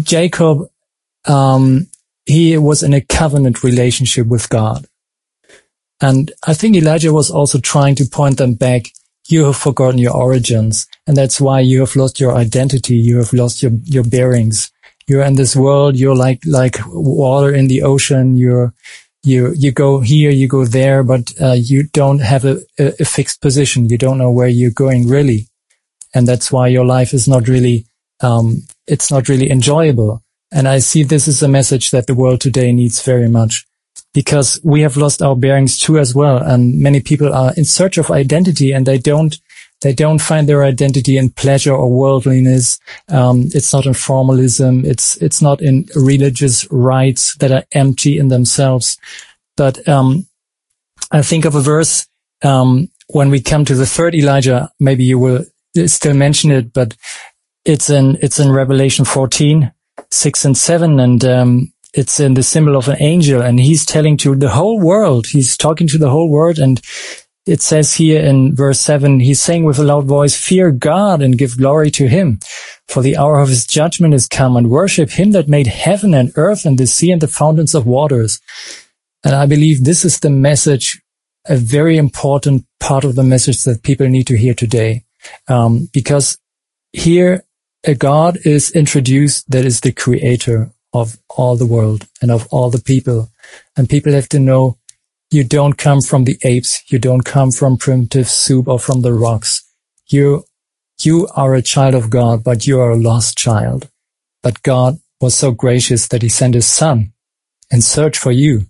Jacob, um, he was in a covenant relationship with God. And I think Elijah was also trying to point them back. You have forgotten your origins. And that's why you have lost your identity. You have lost your, your bearings. You're in this world. You're like, like water in the ocean. You're, you you go here, you go there, but uh, you don't have a, a, fixed position. You don't know where you're going really, and that's why your life is not really um, it's not really enjoyable. And I see this is a message that the world today needs very much because we have lost our bearings too as well, and many people are in search of identity and they don't they don't find their identity in pleasure or worldliness. Um, it's not in formalism. It's it's not in religious rites that are empty in themselves. But um, I think of a verse um, when we come to the third Elijah. Maybe you will still mention it, but it's in it's in Revelation 14, 6 and 7, and um, it's in the symbol of an angel and he's telling to the whole world. He's talking to the whole world. And it says here in verse seven, he's saying with a loud voice, fear God and give glory to him. For the hour of his judgment is come and worship him that made heaven and earth and the sea and the fountains of waters. And I believe this is the message, a very important part of the message that people need to hear today. Um, because here a God is introduced that is the creator of all the world and of all the people. And people have to know you don't come from the apes. You don't come from primitive soup or from the rocks. You, you are a child of God, but you are a lost child. But God was so gracious that he sent his son and search for you.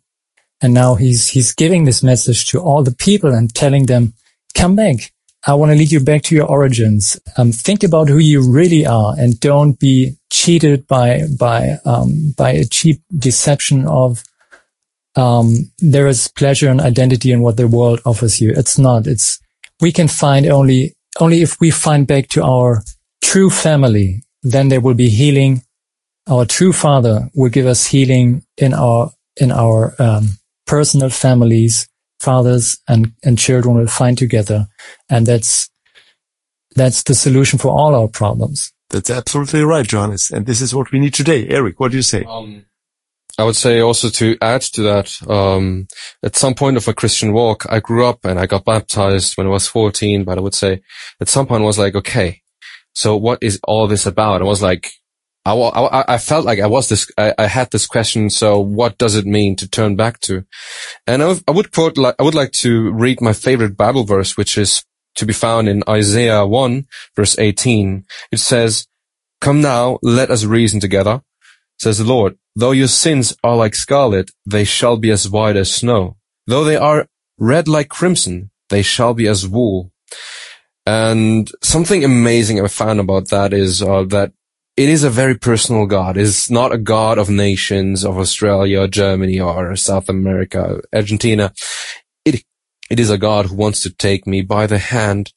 And now he's, he's giving this message to all the people and telling them, come back. I want to lead you back to your origins. Um, think about who you really are and don't be cheated by, by, um, by a cheap deception of, um, there is pleasure and identity in what the world offers you. It's not. It's, we can find only, only if we find back to our true family, then there will be healing. Our true father will give us healing in our, in our, um, personal families fathers and, and children will find together. And that's, that's the solution for all our problems. That's absolutely right, Johannes. And this is what we need today. Eric, what do you say? Um, I would say also to add to that, um, at some point of a Christian walk, I grew up and I got baptized when I was 14, but I would say at some point I was like, okay, so what is all this about? I was like, I, I, felt like I was this, I, I, had this question. So what does it mean to turn back to? And I, I would quote, like, I would like to read my favorite Bible verse, which is to be found in Isaiah 1 verse 18. It says, come now, let us reason together, says the Lord. Though your sins are like scarlet, they shall be as white as snow. Though they are red like crimson, they shall be as wool. And something amazing I found about that is uh, that it is a very personal God. It's not a God of nations of Australia, Germany, or South America, Argentina. It, it is a God who wants to take me by the hand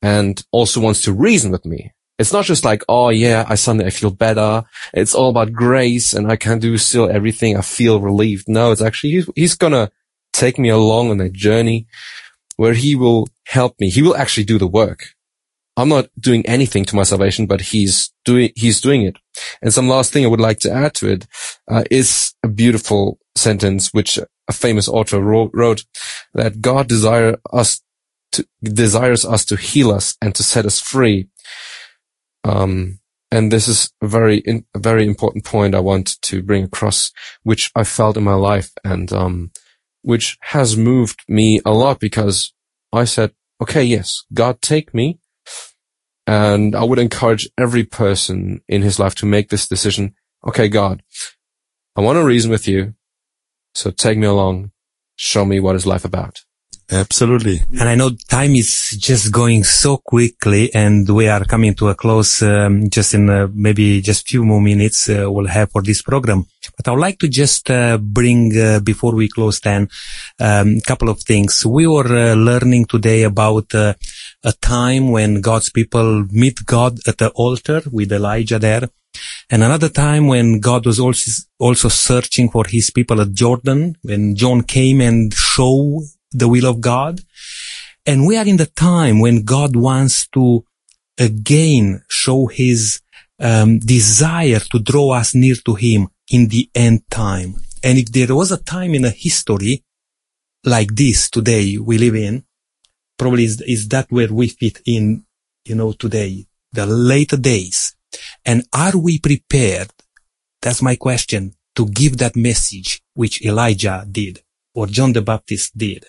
and also wants to reason with me. It's not just like, oh yeah, I suddenly I feel better. It's all about grace and I can do still everything. I feel relieved. No, it's actually, he's, he's gonna take me along on a journey where he will help me. He will actually do the work. I'm not doing anything to my salvation, but he's doing, he's doing it. And some last thing I would like to add to it uh, is a beautiful sentence, which a famous author wrote, wrote that God desire us to, desires us to heal us and to set us free. Um, and this is a very, in, a very important point I want to bring across, which I felt in my life and, um, which has moved me a lot because I said, okay, yes, God take me and I would encourage every person in his life to make this decision. Okay, God, I want to reason with you. So take me along. Show me what is life about. Absolutely. And I know time is just going so quickly and we are coming to a close, um, just in uh, maybe just few more minutes uh, we'll have for this program. But I would like to just uh, bring, uh, before we close then, a um, couple of things. We were uh, learning today about uh, a time when God's people meet God at the altar with Elijah there. And another time when God was also, also searching for his people at Jordan, when John came and showed the will of God. And we are in the time when God wants to again show his um, desire to draw us near to him in the end time. And if there was a time in a history like this today we live in, probably is, is that where we fit in, you know, today, the later days. And are we prepared? That's my question to give that message which Elijah did or John the Baptist did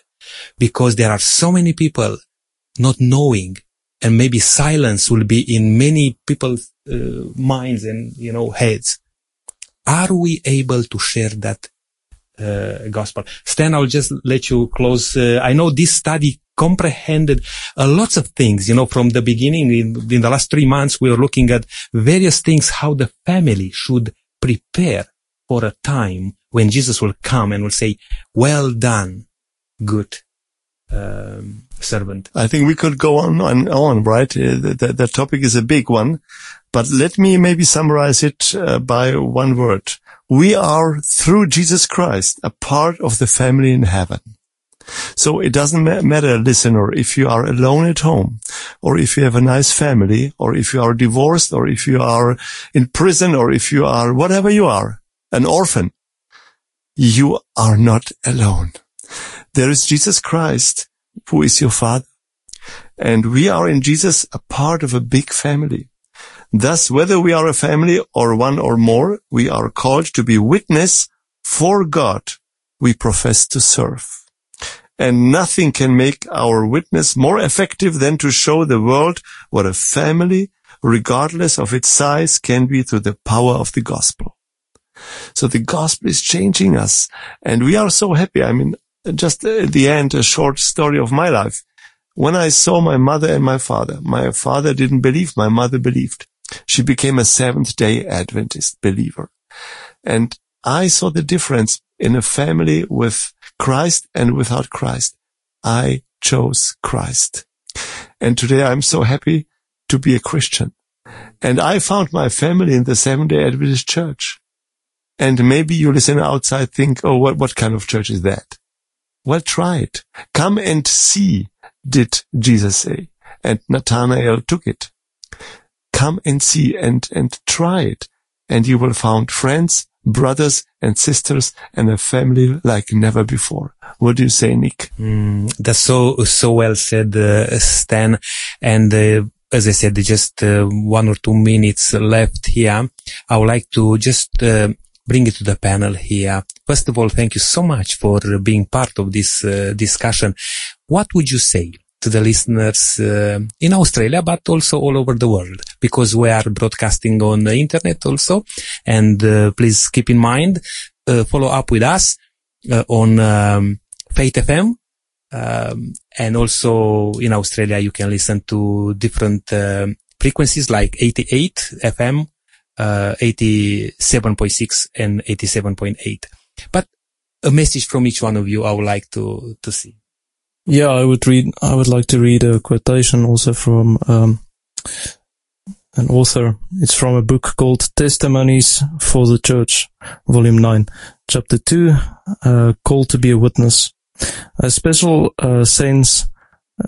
because there are so many people not knowing and maybe silence will be in many people's uh, minds and, you know, heads. Are we able to share that uh, gospel? Stan, I'll just let you close. Uh, I know this study comprehended uh, lots of things, you know, from the beginning in, in the last three months, we were looking at various things, how the family should prepare for a time when Jesus will come and will say, well done, good um, servant. I think we could go on and on, right? Uh, that, that topic is a big one, but let me maybe summarize it uh, by one word. we are through Jesus Christ a part of the family in heaven. So it doesn't matter, listener, if you are alone at home, or if you have a nice family, or if you are divorced, or if you are in prison, or if you are whatever you are, an orphan. You are not alone. There is Jesus Christ, who is your father. And we are in Jesus a part of a big family. Thus, whether we are a family or one or more, we are called to be witness for God we profess to serve. And nothing can make our witness more effective than to show the world what a family, regardless of its size, can be through the power of the gospel. So the gospel is changing us and we are so happy. I mean, just at the end, a short story of my life. When I saw my mother and my father, my father didn't believe, my mother believed. She became a Seventh day Adventist believer. And I saw the difference in a family with Christ and without Christ. I chose Christ. And today I'm so happy to be a Christian. And I found my family in the Seventh day Adventist church. And maybe you listen outside think, oh, what, what kind of church is that? Well, try it. Come and see, did Jesus say. And Nathanael took it. Come and see and, and try it. And you will find friends, brothers and sisters and a family like never before. What do you say, Nick? Mm, that's so so well said, uh, Stan. And uh, as I said, just uh, one or two minutes left here. I would like to just uh, bring it to the panel here. First of all, thank you so much for being part of this uh, discussion. What would you say to the listeners uh, in Australia, but also all over the world, because we are broadcasting on the internet also. And uh, please keep in mind, uh, follow up with us uh, on um, Faith FM. Um, and also in Australia, you can listen to different um frequencies like 88 FM, uh, 87.6 and 87.8. But a message from each one of you, I would like to, to see. Yeah, I would read, I would like to read a quotation also from, um, an author. It's from a book called Testimonies for the Church, volume 9, chapter 2, uh, to be a witness. A special, uh, sense,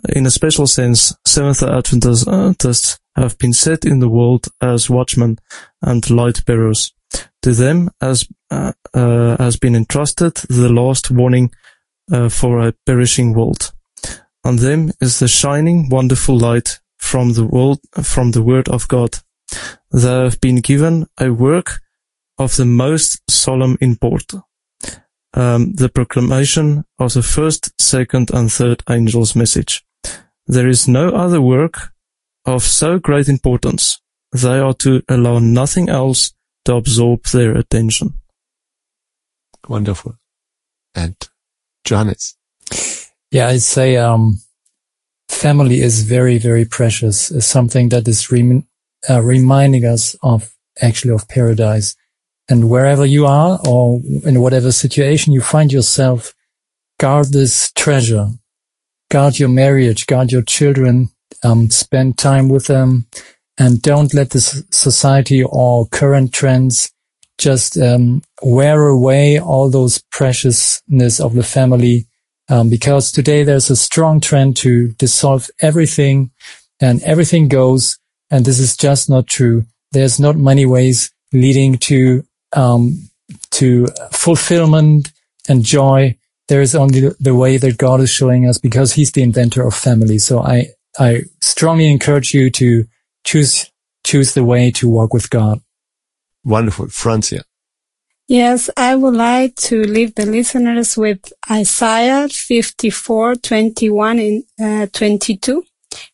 in a special sense, Seventh Adventists have been set in the world as watchmen and light bearers. To them has, uh, uh, has been entrusted the last warning uh, for a perishing world. On them is the shining, wonderful light from the world, from the word of God. They have been given a work of the most solemn import. Um, the proclamation of the first, second, and third angel's message. There is no other work of so great importance. They are to allow nothing else to absorb their attention. Wonderful. And Johannes. Yeah, I'd say, um, family is very, very precious. It's something that is rem- uh, reminding us of actually of paradise. And wherever you are or in whatever situation you find yourself, guard this treasure. Guard your marriage, guard your children, um, spend time with them and don't let this society or current trends just um, wear away all those preciousness of the family um, because today there's a strong trend to dissolve everything and everything goes and this is just not true. There's not many ways leading to um, to fulfillment and joy. There is only the way that god is showing us because he's the inventor of family. So i i strongly encourage you to choose choose the way to walk with god Wonderful. Francia. Yes, I would like to leave the listeners with Isaiah 54, 21 and uh, 22.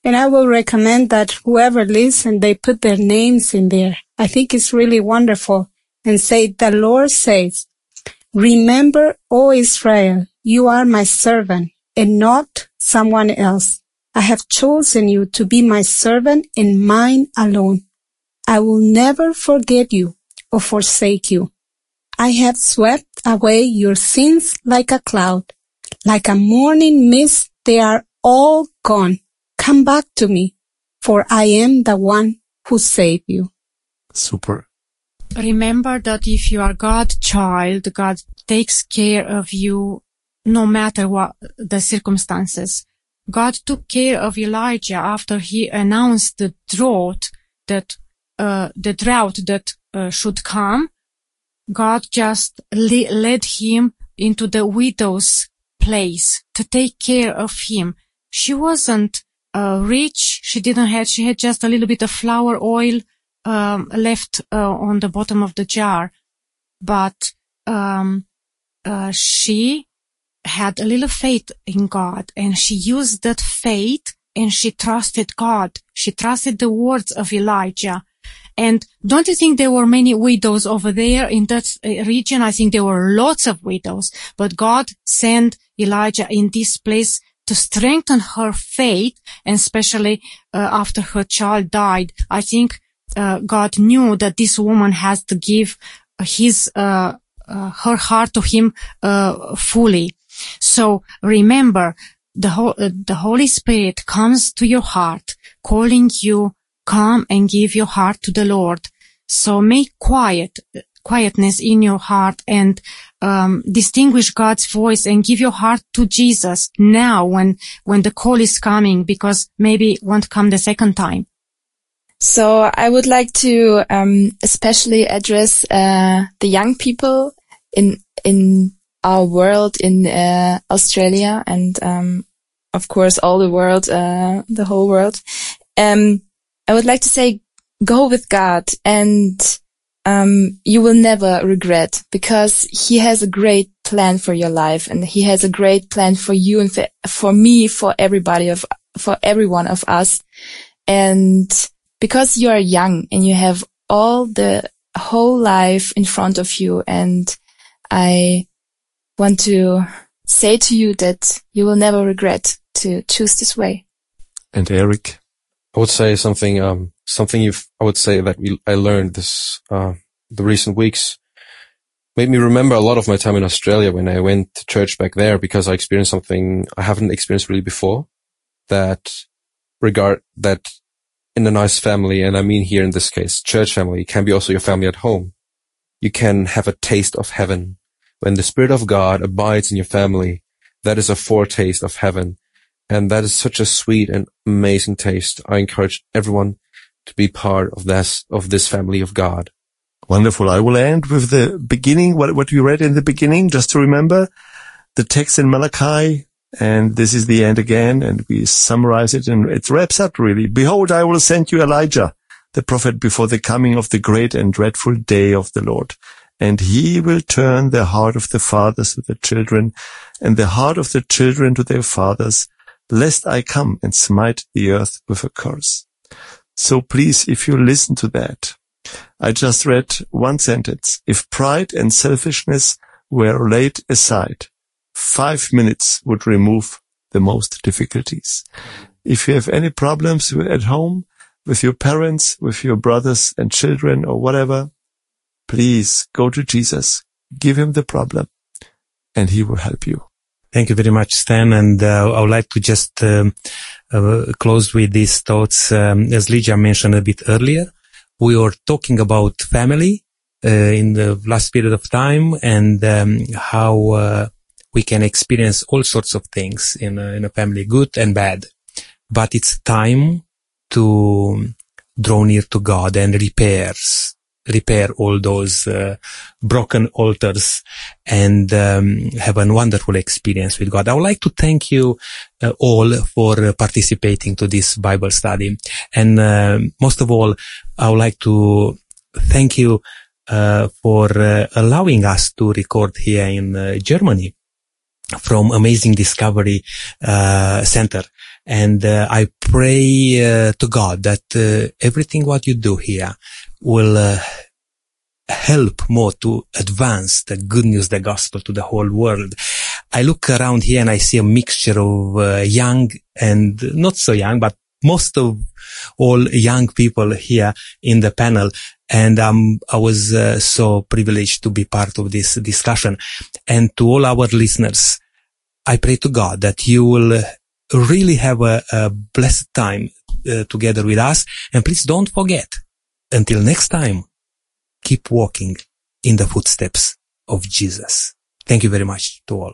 And I will recommend that whoever listens, they put their names in there. I think it's really wonderful and say, the Lord says, remember, O Israel, you are my servant and not someone else. I have chosen you to be my servant and mine alone. I will never forget you or forsake you. I have swept away your sins like a cloud. Like a morning mist, they are all gone. Come back to me, for I am the one who saved you. Super. remember that if you are God child, God takes care of you no matter what the circumstances. God took care of Elijah after he announced the drought that, uh, the drought that uh, should come. God just le- led him into the widow's place to take care of him. She wasn't uh, rich. She didn't have, she had just a little bit of flour oil um, left uh, on the bottom of the jar. But um, uh, she had a little faith in God and she used that faith and she trusted God. She trusted the words of Elijah. And don't you think there were many widows over there in that uh, region? I think there were lots of widows, but God sent Elijah in this place to strengthen her faith, and especially uh, after her child died. I think uh, God knew that this woman has to give his uh, uh, her heart to him uh, fully. So remember, the, Ho- the Holy Spirit comes to your heart, calling you, come and give your heart to the Lord. So make quiet, quietness in your heart and um, distinguish God's voice and give your heart to Jesus now when when the call is coming because maybe it won't come the second time. So I would like to um, especially address uh, the young people in in our world in uh, Australia and um, of course all the world, uh, the whole world. Um, I would like to say, go with God and um, you will never regret because He has a great plan for your life and He has a great plan for you and for, for me, for everybody of for every one of us. And because you are young and you have all the whole life in front of you. And I want to say to you that you will never regret to choose this way. And Eric, I would say something, um, something you've, I would say that we, I learned this, uh, the recent weeks made me remember a lot of my time in Australia when I went to church back there because I experienced something I haven't experienced really before that regard that in a nice family. And I mean here in this case, church family can be also your family at home. You can have a taste of heaven. When the Spirit of God abides in your family, that is a foretaste of heaven. And that is such a sweet and amazing taste. I encourage everyone to be part of this, of this family of God. Wonderful. I will end with the beginning, what, what we read in the beginning, just to remember the text in Malachi. And this is the end again. And we summarize it and it wraps up really. Behold, I will send you Elijah, the prophet before the coming of the great and dreadful day of the Lord. And he will turn the heart of the fathers to the children and the heart of the children to their fathers, lest I come and smite the earth with a curse. So please, if you listen to that, I just read one sentence. If pride and selfishness were laid aside, five minutes would remove the most difficulties. If you have any problems at home, with your parents, with your brothers and children or whatever, please go to Jesus, give him the problem and he will help you. Thank you very much, Stan. And uh, I would like to just um, uh, close with these thoughts. Um, as Lydia mentioned a bit earlier, we were talking about family uh, in the last period of time and um, how uh, we can experience all sorts of things in a, in a family, good and bad. But it's time to draw near to God and repairs repair all those uh, broken altars and um, have a wonderful experience with God. I would like to thank you uh, all for uh, participating to this Bible study. And uh, most of all, I would like to thank you uh, for uh, allowing us to record here in Germany from Amazing Discovery Center. And I pray to God that everything what you do here will uh, help more to advance the good news, the gospel to the whole world. I look around here and I see a mixture of uh, young and not so young, but most of all young people here in the panel. And um, I was uh, so privileged to be part of this discussion. And to all our listeners, I pray to God that you will really have a, a blessed time uh, together with us. And please don't forget until next time, keep walking in the footsteps of Jesus. Thank you very much to all.